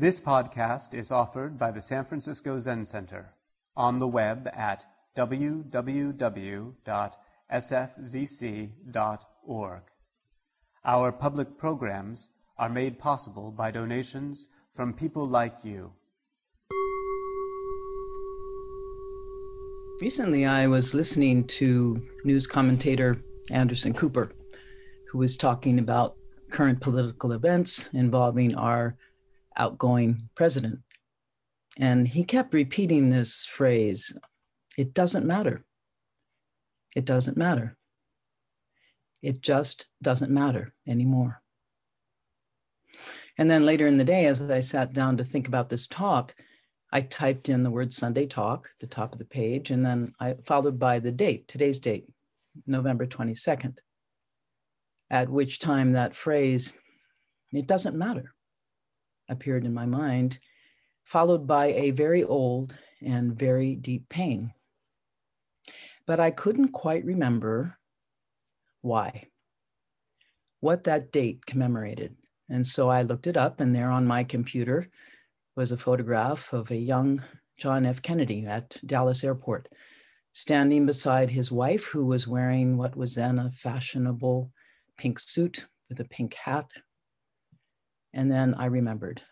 This podcast is offered by the San Francisco Zen Center on the web at www.sfzc.org. Our public programs are made possible by donations from people like you. Recently, I was listening to news commentator Anderson Cooper, who was talking about current political events involving our outgoing president. And he kept repeating this phrase it doesn't matter. It doesn't matter. It just doesn't matter anymore. And then later in the day, as I sat down to think about this talk, I typed in the word Sunday talk at the top of the page, and then I followed by the date, today's date, November 22nd, at which time that phrase, it doesn't matter, appeared in my mind, followed by a very old and very deep pain. But I couldn't quite remember why, what that date commemorated. And so I looked it up, and there on my computer was a photograph of a young John F. Kennedy at Dallas Airport, standing beside his wife, who was wearing what was then a fashionable pink suit with a pink hat and then I remembered.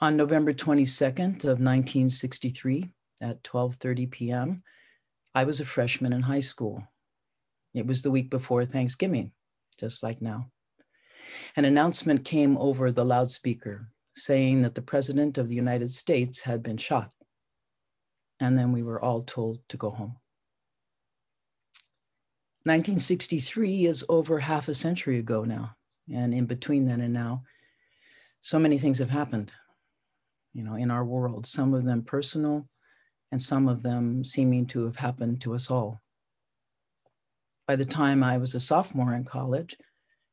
On November 22nd of 1963 at 12:30 p.m., I was a freshman in high school. It was the week before Thanksgiving, just like now. An announcement came over the loudspeaker saying that the President of the United States had been shot. And then we were all told to go home. 1963 is over half a century ago now and in between then and now so many things have happened you know in our world some of them personal and some of them seeming to have happened to us all. By the time i was a sophomore in college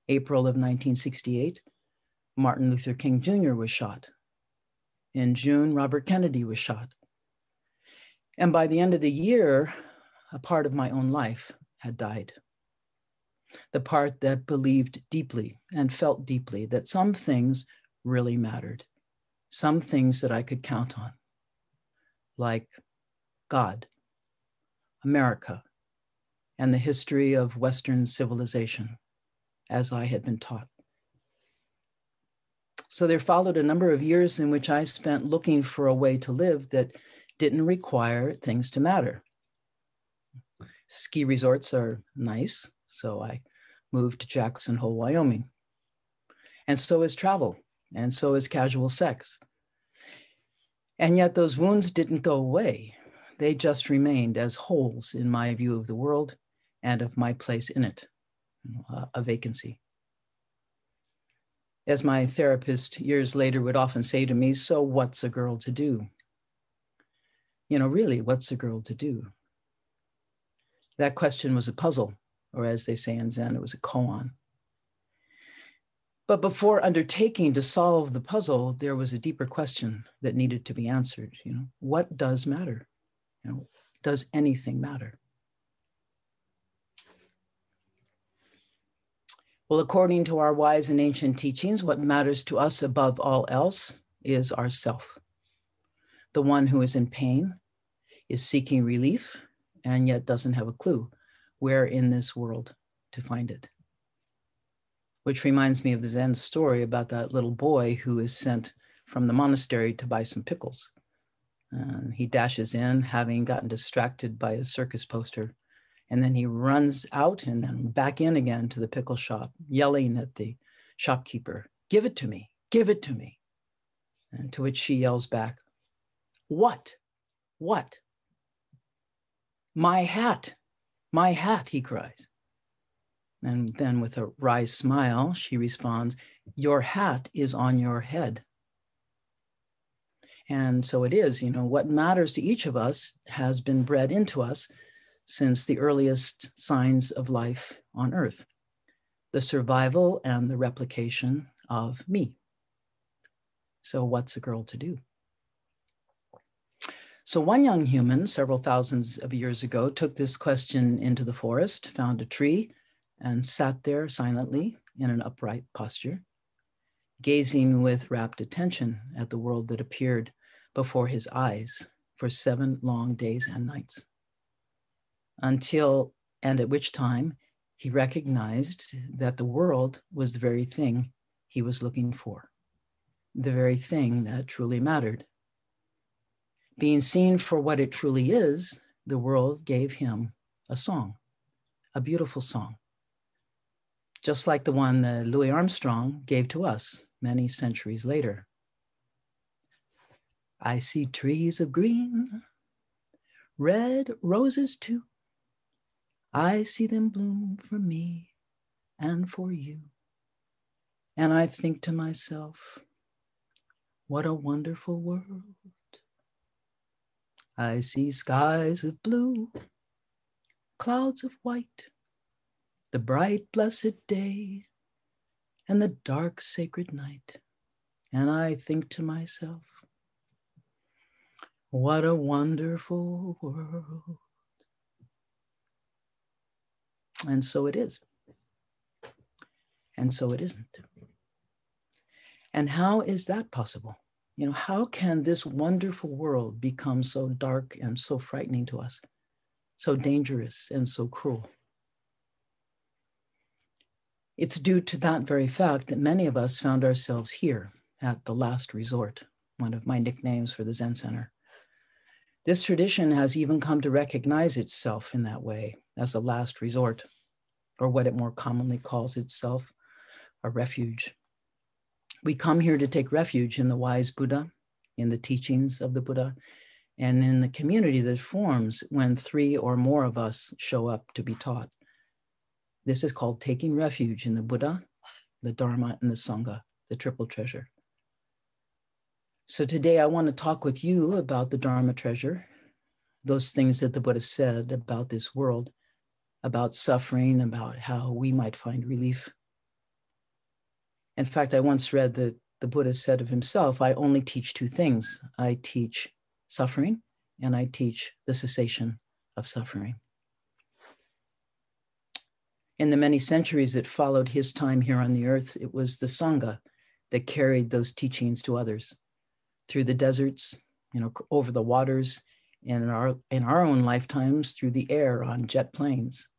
april of 1968 martin luther king jr was shot. In june robert kennedy was shot. And by the end of the year a part of my own life had died the part that believed deeply and felt deeply that some things really mattered, some things that I could count on, like God, America, and the history of Western civilization, as I had been taught. So there followed a number of years in which I spent looking for a way to live that didn't require things to matter. Ski resorts are nice, so I moved to Jackson Hole, Wyoming. And so is travel, and so is casual sex. And yet those wounds didn't go away. They just remained as holes in my view of the world and of my place in it, uh, a vacancy. As my therapist years later would often say to me, So what's a girl to do? You know, really, what's a girl to do? That question was a puzzle or as they say in Zen, it was a koan. But before undertaking to solve the puzzle, there was a deeper question that needed to be answered. You know, what does matter? You know, does anything matter? Well, according to our wise and ancient teachings, what matters to us above all else is ourself. The one who is in pain is seeking relief and yet doesn't have a clue where in this world to find it. Which reminds me of the Zen story about that little boy who is sent from the monastery to buy some pickles. Uh, he dashes in, having gotten distracted by a circus poster, and then he runs out and then back in again to the pickle shop, yelling at the shopkeeper, Give it to me, give it to me. And to which she yells back, What? What? My hat. My hat, he cries. And then, with a wry smile, she responds, Your hat is on your head. And so it is, you know, what matters to each of us has been bred into us since the earliest signs of life on earth the survival and the replication of me. So, what's a girl to do? So, one young human, several thousands of years ago, took this question into the forest, found a tree, and sat there silently in an upright posture. gazing with rapt attention at the world that appeared before his eyes for seven long days and nights. Until and at which time he recognized that the world was the very thing he was looking for, the very thing that truly mattered. Being seen for what it truly is, the world gave him a song, a beautiful song, just like the one that Louis Armstrong gave to us many centuries later. I see trees of green, red roses too. I see them bloom for me and for you. And I think to myself, what a wonderful world. I see skies of blue, clouds of white, the bright, blessed day, and the dark, sacred night. And I think to myself, what a wonderful world. And so it is. And so it isn't. And how is that possible? You know, how can this wonderful world become so dark and so frightening to us, so dangerous and so cruel? It's due to that very fact that many of us found ourselves here at the last resort, one of my nicknames for the Zen Center. This tradition has even come to recognize itself in that way as a last resort, or what it more commonly calls itself, a refuge. We come here to take refuge in the wise Buddha, in the teachings of the Buddha, and in the community that forms when three or more of us show up to be taught. This is called taking refuge in the Buddha, the Dharma, and the Sangha, the triple treasure. So today I want to talk with you about the Dharma treasure, those things that the Buddha said about this world, about suffering, about how we might find relief. In fact, I once read that the Buddha said of himself, I only teach two things. I teach suffering and I teach the cessation of suffering. In the many centuries that followed his time here on the earth, it was the Sangha that carried those teachings to others. Through the deserts, you know, over the waters, and in our in our own lifetimes through the air on jet planes,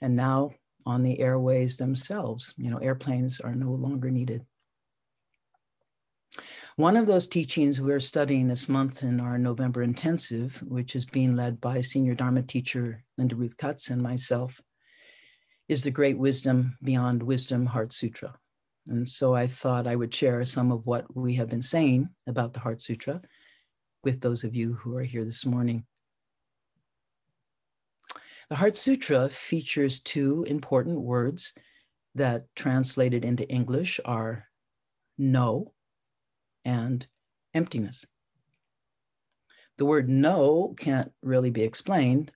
and now on the airways themselves. You know, airplanes are no longer needed. One of those teachings we're studying this month in our November intensive, which is being led by senior Dharma teacher Linda Ruth Cutts and myself, is the Great Wisdom Beyond Wisdom Heart Sutra. And so I thought I would share some of what we have been saying about the Heart Sutra with those of you who are here this morning. The Heart Sutra features two important words that translated into English are no and emptiness. The word no can't really be explained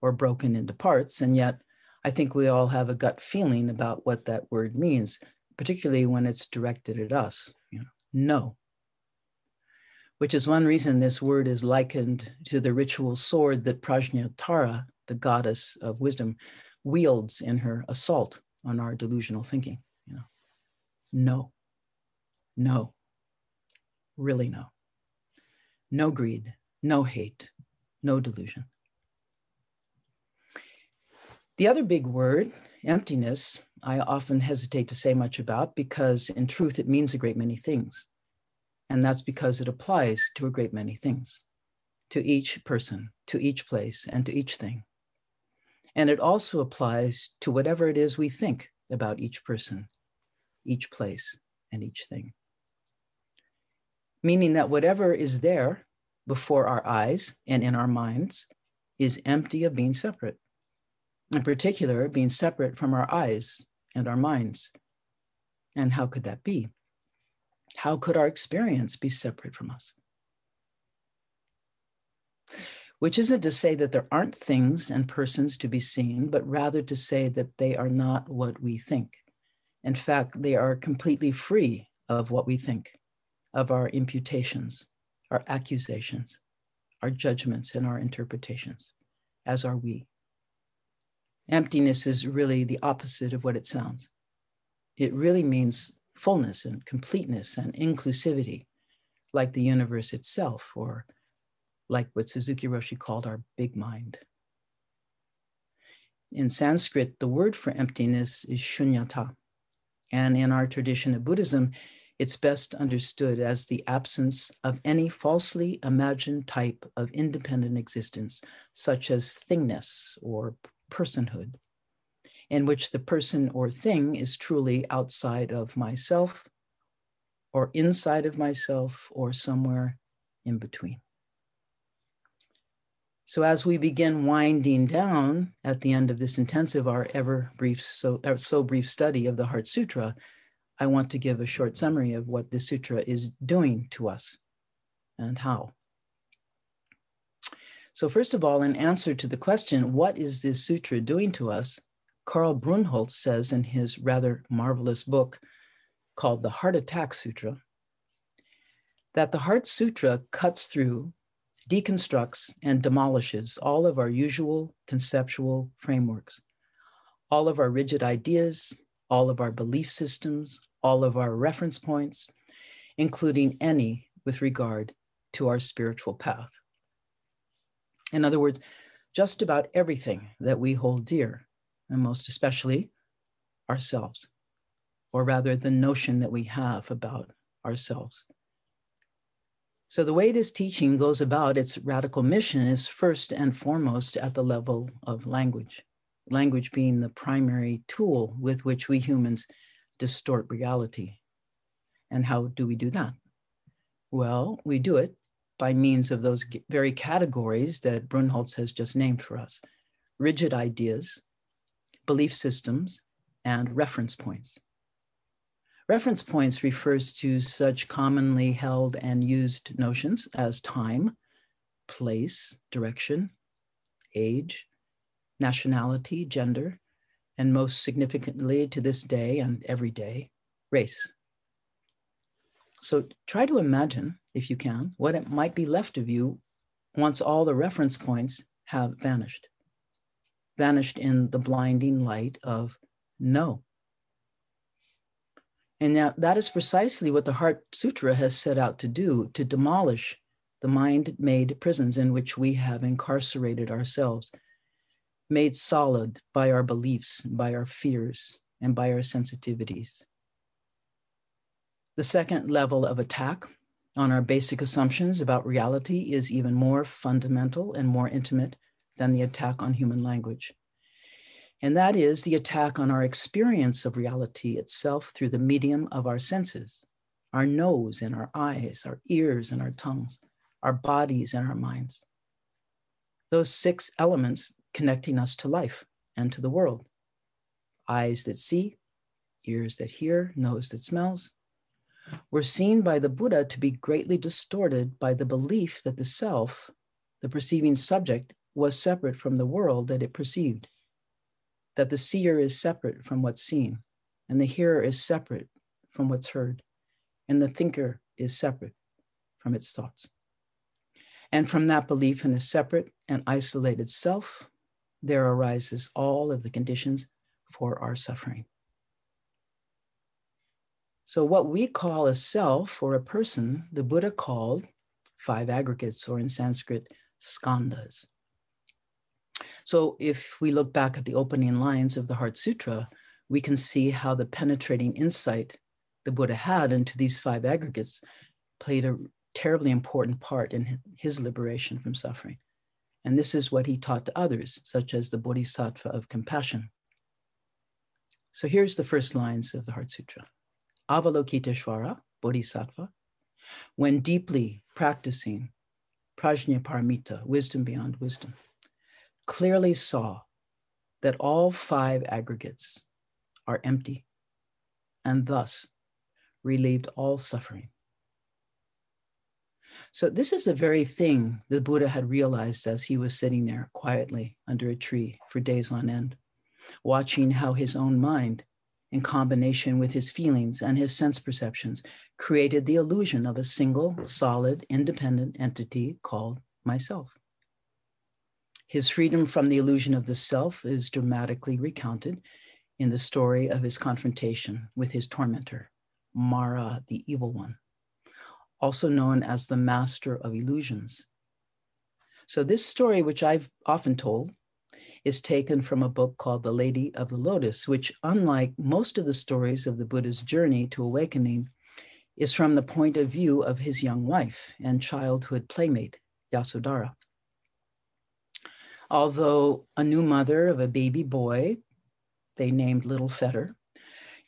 or broken into parts, and yet I think we all have a gut feeling about what that word means, particularly when it's directed at us. You know, no. Which is one reason this word is likened to the ritual sword that Prajnatara, the goddess of wisdom, wields in her assault on our delusional thinking. You know, no, no, really no. No greed, no hate, no delusion. The other big word, emptiness, I often hesitate to say much about because, in truth, it means a great many things. And that's because it applies to a great many things, to each person, to each place, and to each thing. And it also applies to whatever it is we think about each person, each place, and each thing. Meaning that whatever is there before our eyes and in our minds is empty of being separate in particular, being separate from our eyes and our minds. And how could that be? How could our experience be separate from us? Which isn't to say that there aren't things and persons to be seen, but rather to say that they are not what we think. In fact, they are completely free of what we think, of our imputations, our accusations, our judgments, and our interpretations, as are we. Emptiness is really the opposite of what it sounds. It really means fullness and completeness and inclusivity, like the universe itself, or like what Suzuki Roshi called our big mind. In Sanskrit, the word for emptiness is shunyata. And in our tradition of Buddhism, it's best understood as the absence of any falsely imagined type of independent existence, such as thingness or personhood, in which the person or thing is truly outside of myself or inside of myself or somewhere in between. So, as we begin winding down at the end of this intensive, our ever brief, so, so brief study of the Heart Sutra, I want to give a short summary of what this sutra is doing to us and how. So, first of all, in answer to the question, what is this sutra doing to us? Karl Brunnhölzl says in his rather marvelous book called the Heart Attack Sutra that the Heart Sutra cuts through, deconstructs, and demolishes all of our usual conceptual frameworks, all of our rigid ideas, all of our belief systems, all of our reference points, including any with regard to our spiritual path. In other words, just about everything that we hold dear, and most especially ourselves, or rather the notion that we have about ourselves. So, the way this teaching goes about its radical mission is first and foremost at the level of language language being the primary tool with which we humans distort reality. And how do we do that? Well, we do it by means of those very categories that Brunnhölzl has just named for us rigid ideas, belief systems, and reference points. Reference points refers to such commonly held and used notions as time, place, direction, age, nationality, gender, and most significantly to this day and every day, race. So try to imagine, if you can, what it might be left of you once all the reference points have vanished, vanished in the blinding light of no. And now that is precisely what the Heart Sutra has set out to do to demolish the mind made prisons in which we have incarcerated ourselves made solid by our beliefs, by our fears, and by our sensitivities. The second level of attack on our basic assumptions about reality is even more fundamental and more intimate than the attack on human language. And that is the attack on our experience of reality itself through the medium of our senses our nose and our eyes, our ears and our tongues, our bodies and our minds. Those six elements connecting us to life and to the world. Eyes that see, ears that hear, nose that smells, were seen by the Buddha to be greatly distorted by the belief that the self, the perceiving subject, was separate from the world that it perceived, that the seer is separate from what's seen, and the hearer is separate from what's heard, and the thinker is separate from its thoughts. And from that belief in a separate and isolated self, there arises all of the conditions for our suffering. So, what we call a self or a person, the Buddha called five aggregates, or in Sanskrit, skandhas. So, if we look back at the opening lines of the Heart Sutra, we can see how the penetrating insight the Buddha had into these five aggregates played a terribly important part in his liberation from suffering. And this is what he taught to others, such as the Bodhisattva of compassion. So here's the first lines of the Heart Sutra Avalokiteshvara, Bodhisattva, when deeply practicing prajnaparamita, wisdom beyond wisdom, clearly saw that all five aggregates are empty and thus relieved all suffering. So, this is the very thing the Buddha had realized as he was sitting there quietly under a tree for days on end, watching how his own mind, in combination with his feelings and his sense perceptions, created the illusion of a single, solid, independent entity called myself. His freedom from the illusion of the self is dramatically recounted in the story of his confrontation with his tormentor, Mara, the evil one, also known as the master of illusions. So, this story, which I've often told, is taken from a book called The Lady of the Lotus, which, unlike most of the stories of the Buddha's journey to awakening, is from the point of view of his young wife and childhood playmate, Yasodhara. Although a new mother of a baby boy, they named Little Fetter,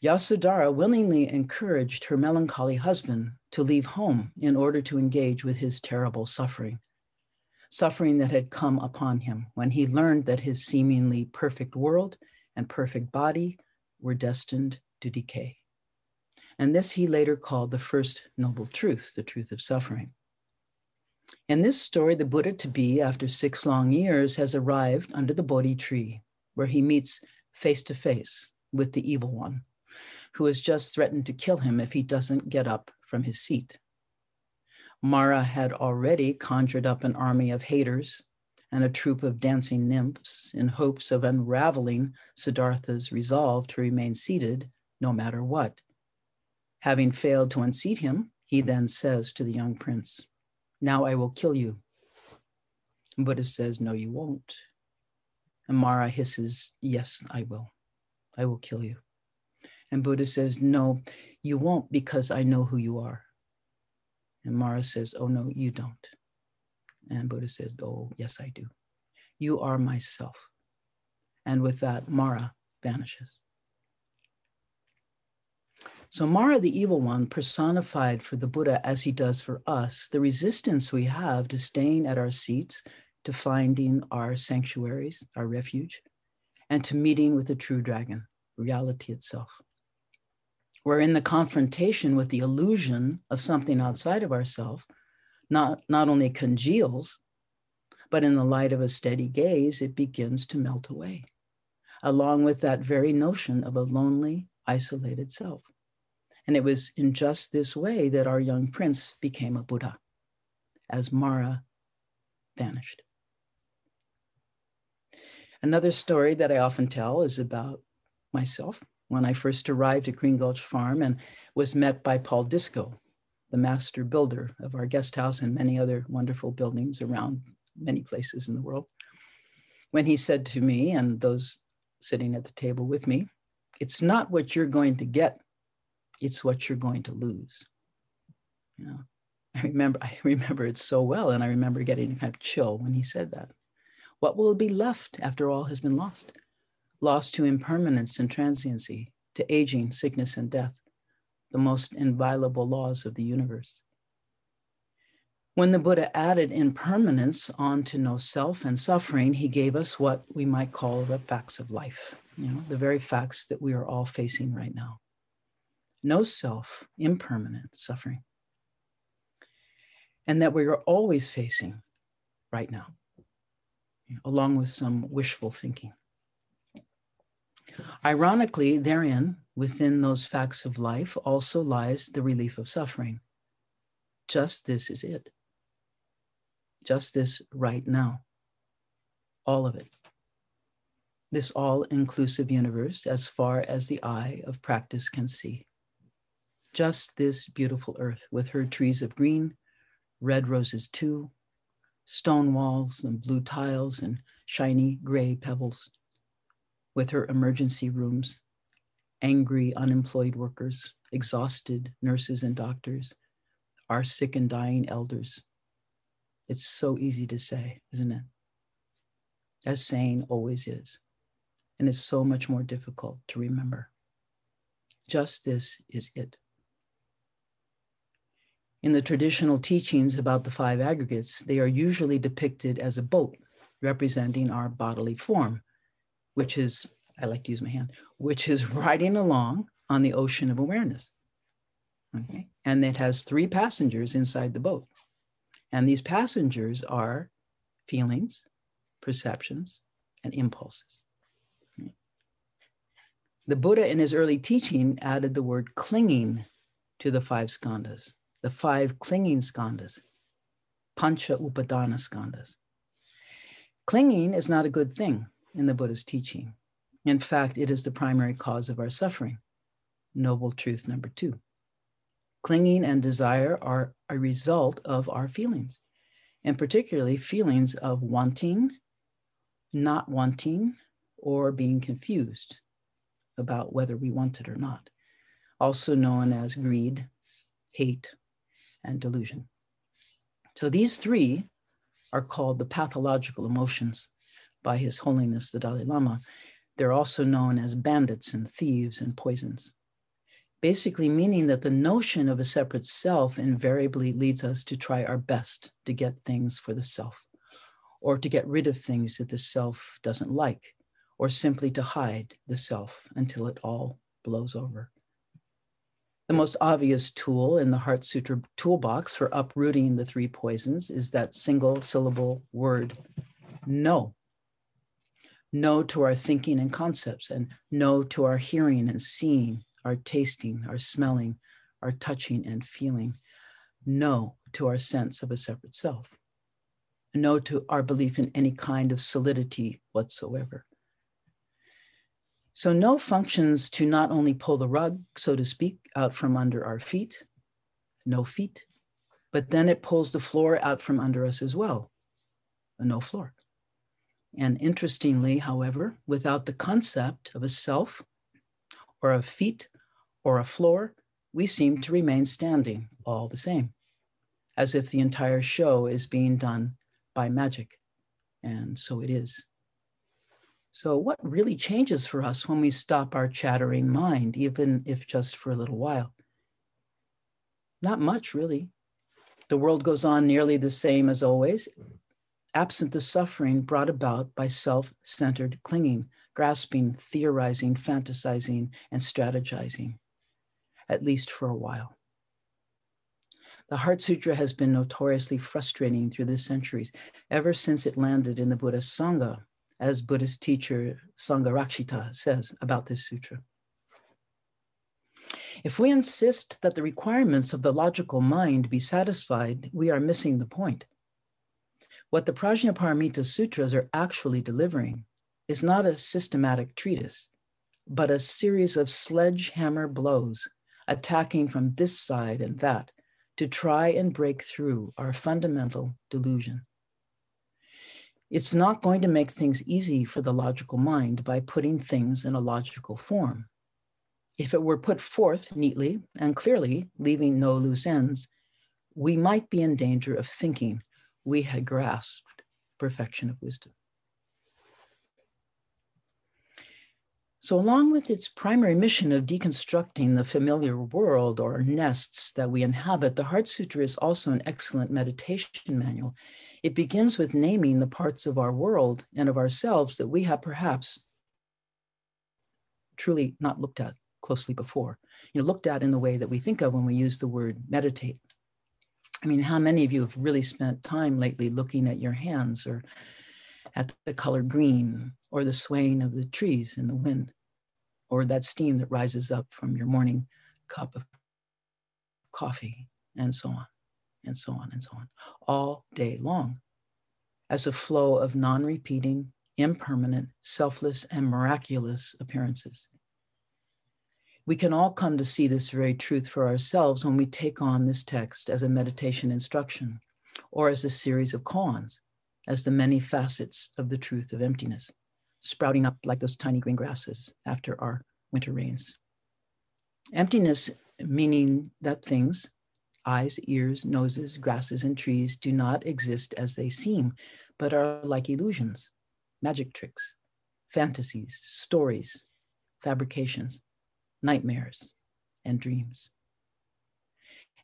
Yasodhara willingly encouraged her melancholy husband to leave home in order to engage with his terrible suffering, suffering that had come upon him when he learned that his seemingly perfect world and perfect body were destined to decay. And this he later called the first noble truth, the truth of suffering. In this story, the Buddha to be, after six long years, has arrived under the Bodhi tree, where he meets face to face with the evil one, who has just threatened to kill him if he doesn't get up from his seat. Mara had already conjured up an army of haters and a troop of dancing nymphs in hopes of unraveling Siddhartha's resolve to remain seated no matter what. Having failed to unseat him, he then says to the young prince, Now I will kill you. Buddha says, No, you won't. And Mara hisses, Yes, I will. I will kill you. And Buddha says, No, you won't because I know who you are. And Mara says, Oh, no, you don't. And Buddha says, Oh, yes, I do. You are myself. And with that, Mara vanishes. So, Mara, the evil one, personified for the Buddha as he does for us the resistance we have to staying at our seats, to finding our sanctuaries, our refuge, and to meeting with the true dragon, reality itself. We're in the confrontation with the illusion of something outside of ourself, not, not only congeals, but in the light of a steady gaze, it begins to melt away, along with that very notion of a lonely, isolated self. And it was in just this way that our young prince became a Buddha, as Mara vanished. Another story that I often tell is about myself when I first arrived at Green Gulch Farm and was met by Paul Discoe, the master builder of our guest house and many other wonderful buildings around many places in the world. When he said to me and those sitting at the table with me, It's not what you're going to get it's what you're going to lose. You know, I remember I remember it so well, and I remember getting kind of chill when he said that. What will be left after all has been lost? Lost to impermanence and transiency, to aging, sickness, and death, the most inviolable laws of the universe. When the Buddha added impermanence onto no self and suffering, he gave us what we might call the facts of life, you know, the very facts that we are all facing right now no self, impermanent suffering, and that we are always facing right now, along with some wishful thinking. Ironically, therein, within those facts of life, also lies the relief of suffering. Just this is it. Just this right now. All of it. This all inclusive universe, as far as the eye of practice can see just this beautiful earth with her trees of green, red roses too, stone walls and blue tiles and shiny gray pebbles, with her emergency rooms, angry unemployed workers, exhausted nurses and doctors, our sick and dying elders. It's so easy to say, isn't it? As saying always is. And it's so much more difficult to remember. Just this is it. In the traditional teachings about the five aggregates, they are usually depicted as a boat representing our bodily form, which is, I like to use my hand, which is riding along on the ocean of awareness. Okay. And it has three passengers inside the boat. And these passengers are feelings, perceptions, and impulses. The Buddha, in his early teaching, added the word clinging to the five skandhas the five clinging skandhas, pancha upadana skandhas. Clinging is not a good thing in the Buddha's teaching. In fact, it is the primary cause of our suffering. Noble truth number two. Clinging and desire are a result of our feelings, and particularly feelings of wanting, not wanting, or being confused about whether we want it or not, also known as greed, hate, and delusion. So these three are called the pathological emotions by His Holiness the Dalai Lama. They're also known as bandits and thieves and poisons. Basically, meaning that the notion of a separate self invariably leads us to try our best to get things for the self, or to get rid of things that the self doesn't like, or simply to hide the self until it all blows over. The most obvious tool in the Heart Sutra toolbox for uprooting the three poisons is that single syllable word, no. No to our thinking and concepts, and no to our hearing and seeing, our tasting, our smelling, our touching and feeling. No to our sense of a separate self. No to our belief in any kind of solidity whatsoever. So, no functions to not only pull the rug, so to speak, out from under our feet, no feet, but then it pulls the floor out from under us as well, a no floor. And interestingly, however, without the concept of a self or a feet or a floor, we seem to remain standing all the same, as if the entire show is being done by magic. And so it is. So, what really changes for us when we stop our chattering mind, even if just for a little while? Not much, really. The world goes on nearly the same as always, absent the suffering brought about by self centered clinging, grasping, theorizing, fantasizing, and strategizing, at least for a while. The Heart Sutra has been notoriously frustrating through the centuries, ever since it landed in the Buddhist Sangha as Buddhist teacher Sangharakshita says about this sutra. If we insist that the requirements of the logical mind be satisfied, we are missing the point. What the Prajnaparamita Sutras are actually delivering is not a systematic treatise, but a series of sledgehammer blows attacking from this side and that to try and break through our fundamental delusion. It's not going to make things easy for the logical mind by putting things in a logical form. If it were put forth neatly and clearly, leaving no loose ends, we might be in danger of thinking we had grasped perfection of wisdom. So, along with its primary mission of deconstructing the familiar world or nests that we inhabit, the Heart Sutra is also an excellent meditation manual it begins with naming the parts of our world and of ourselves that we have perhaps truly not looked at closely before. You know, looked at in the way that we think of when we use the word meditate. I mean, how many of you have really spent time lately looking at your hands or at the color green or the swaying of the trees in the wind or that steam that rises up from your morning cup of coffee and so on? And so on and so on, all day long, as a flow of non repeating, impermanent, selfless, and miraculous appearances. We can all come to see this very truth for ourselves when we take on this text as a meditation instruction or as a series of koans, as the many facets of the truth of emptiness, sprouting up like those tiny green grasses after our winter rains. Emptiness meaning that things, eyes, ears, noses, grasses, and trees do not exist as they seem, but are like illusions, magic tricks, fantasies, stories, fabrications, nightmares, and dreams.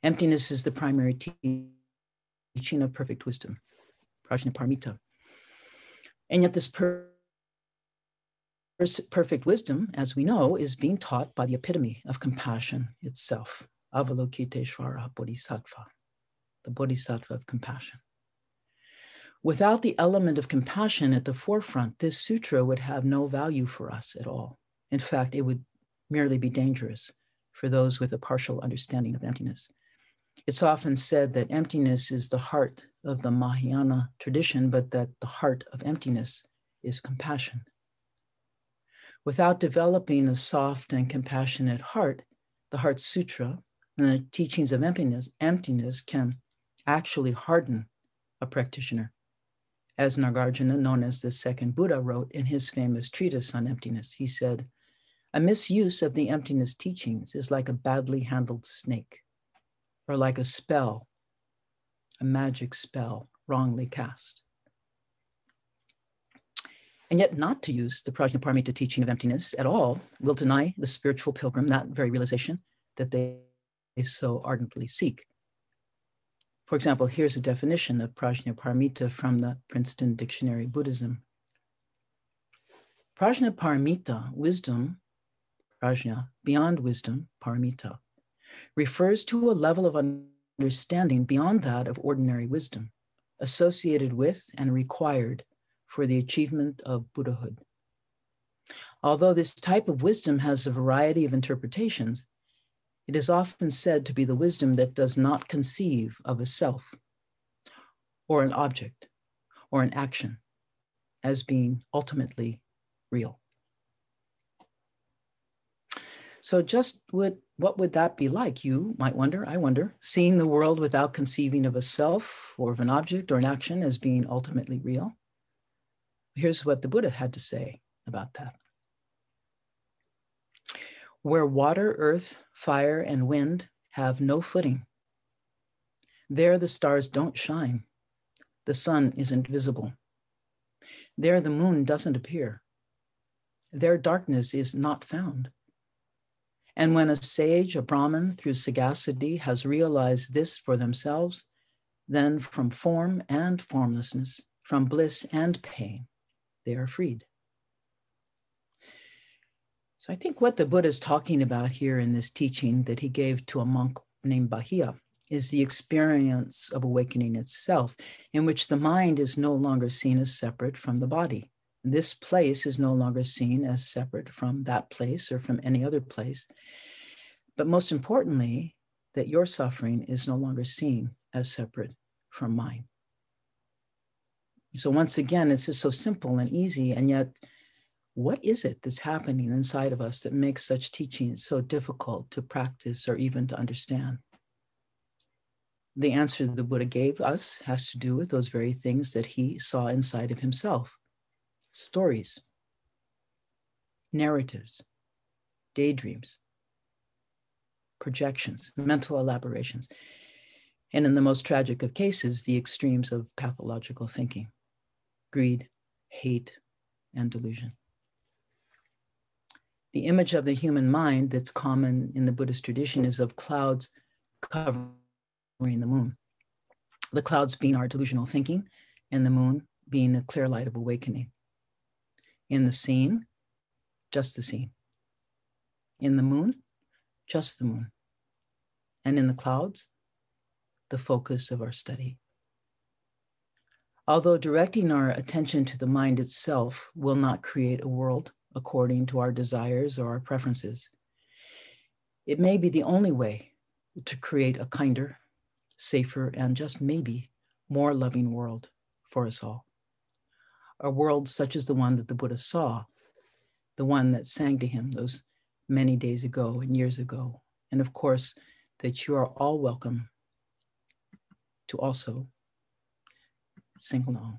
Emptiness is the primary teaching of perfect wisdom, Prajnaparamita. And yet, this per- perfect wisdom, as we know, is being taught by the epitome of compassion itself, Avalokiteshvara Bodhisattva, the Bodhisattva of compassion. Without the element of compassion at the forefront, this sutra would have no value for us at all. In fact, it would merely be dangerous for those with a partial understanding of emptiness. It's often said that emptiness is the heart of the Mahayana tradition, but that the heart of emptiness is compassion. Without developing a soft and compassionate heart, the Heart Sutra And the teachings of emptiness, emptiness can actually harden a practitioner. As Nagarjuna, known as the second Buddha, wrote in his famous treatise on emptiness, he said, A misuse of the emptiness teachings is like a badly handled snake, or like a spell, a magic spell wrongly cast. And yet, not to use the Prajnaparamita teaching of emptiness at all will deny the spiritual pilgrim that very realization that they so ardently seek. For example, here's a definition of Prajnaparamita from the Princeton Dictionary Buddhism. Prajnaparamita, wisdom, prajna, beyond wisdom, paramita, refers to a level of understanding beyond that of ordinary wisdom, associated with and required for the achievement of Buddhahood. Although this type of wisdom has a variety of interpretations, it is often said to be the wisdom that does not conceive of a self or an object or an action as being ultimately real. So, just what, what would that be like? You might wonder, I wonder, seeing the world without conceiving of a self or of an object or an action as being ultimately real. Here's what the Buddha had to say about that. Where water, earth, fire, and wind have no footing, there the stars don't shine. The sun isn't visible. There the moon doesn't appear. There darkness is not found. And when a sage, a Brahmin, through sagacity has realized this for themselves, then from form and formlessness, from bliss and pain, they are freed. So I think what the Buddha is talking about here in this teaching that he gave to a monk named Bahiya is the experience of awakening itself, in which the mind is no longer seen as separate from the body. This place is no longer seen as separate from that place or from any other place. But most importantly, that your suffering is no longer seen as separate from mine. So, once again, it's just so simple and easy, and yet what is it that's happening inside of us that makes such teachings so difficult to practice or even to understand? The answer the Buddha gave us has to do with those very things that he saw inside of himself. Stories, narratives, daydreams, projections, mental elaborations, and in the most tragic of cases, the extremes of pathological thinking. Greed, hate, and delusion the image of the human mind that's common in the Buddhist tradition is of clouds covering the moon. The clouds being our delusional thinking, and the moon being the clear light of awakening. In the seen, just the seen. In the moon, just the moon. And in the clouds, the focus of our study. Although directing our attention to the mind itself will not create a world according to our desires or our preferences. It may be the only way to create a kinder, safer, and just maybe more loving world for us all. A world such as the one that the Buddha saw, the one that sang to him those many days ago and years ago. And of course, that you are all welcome to also sing along.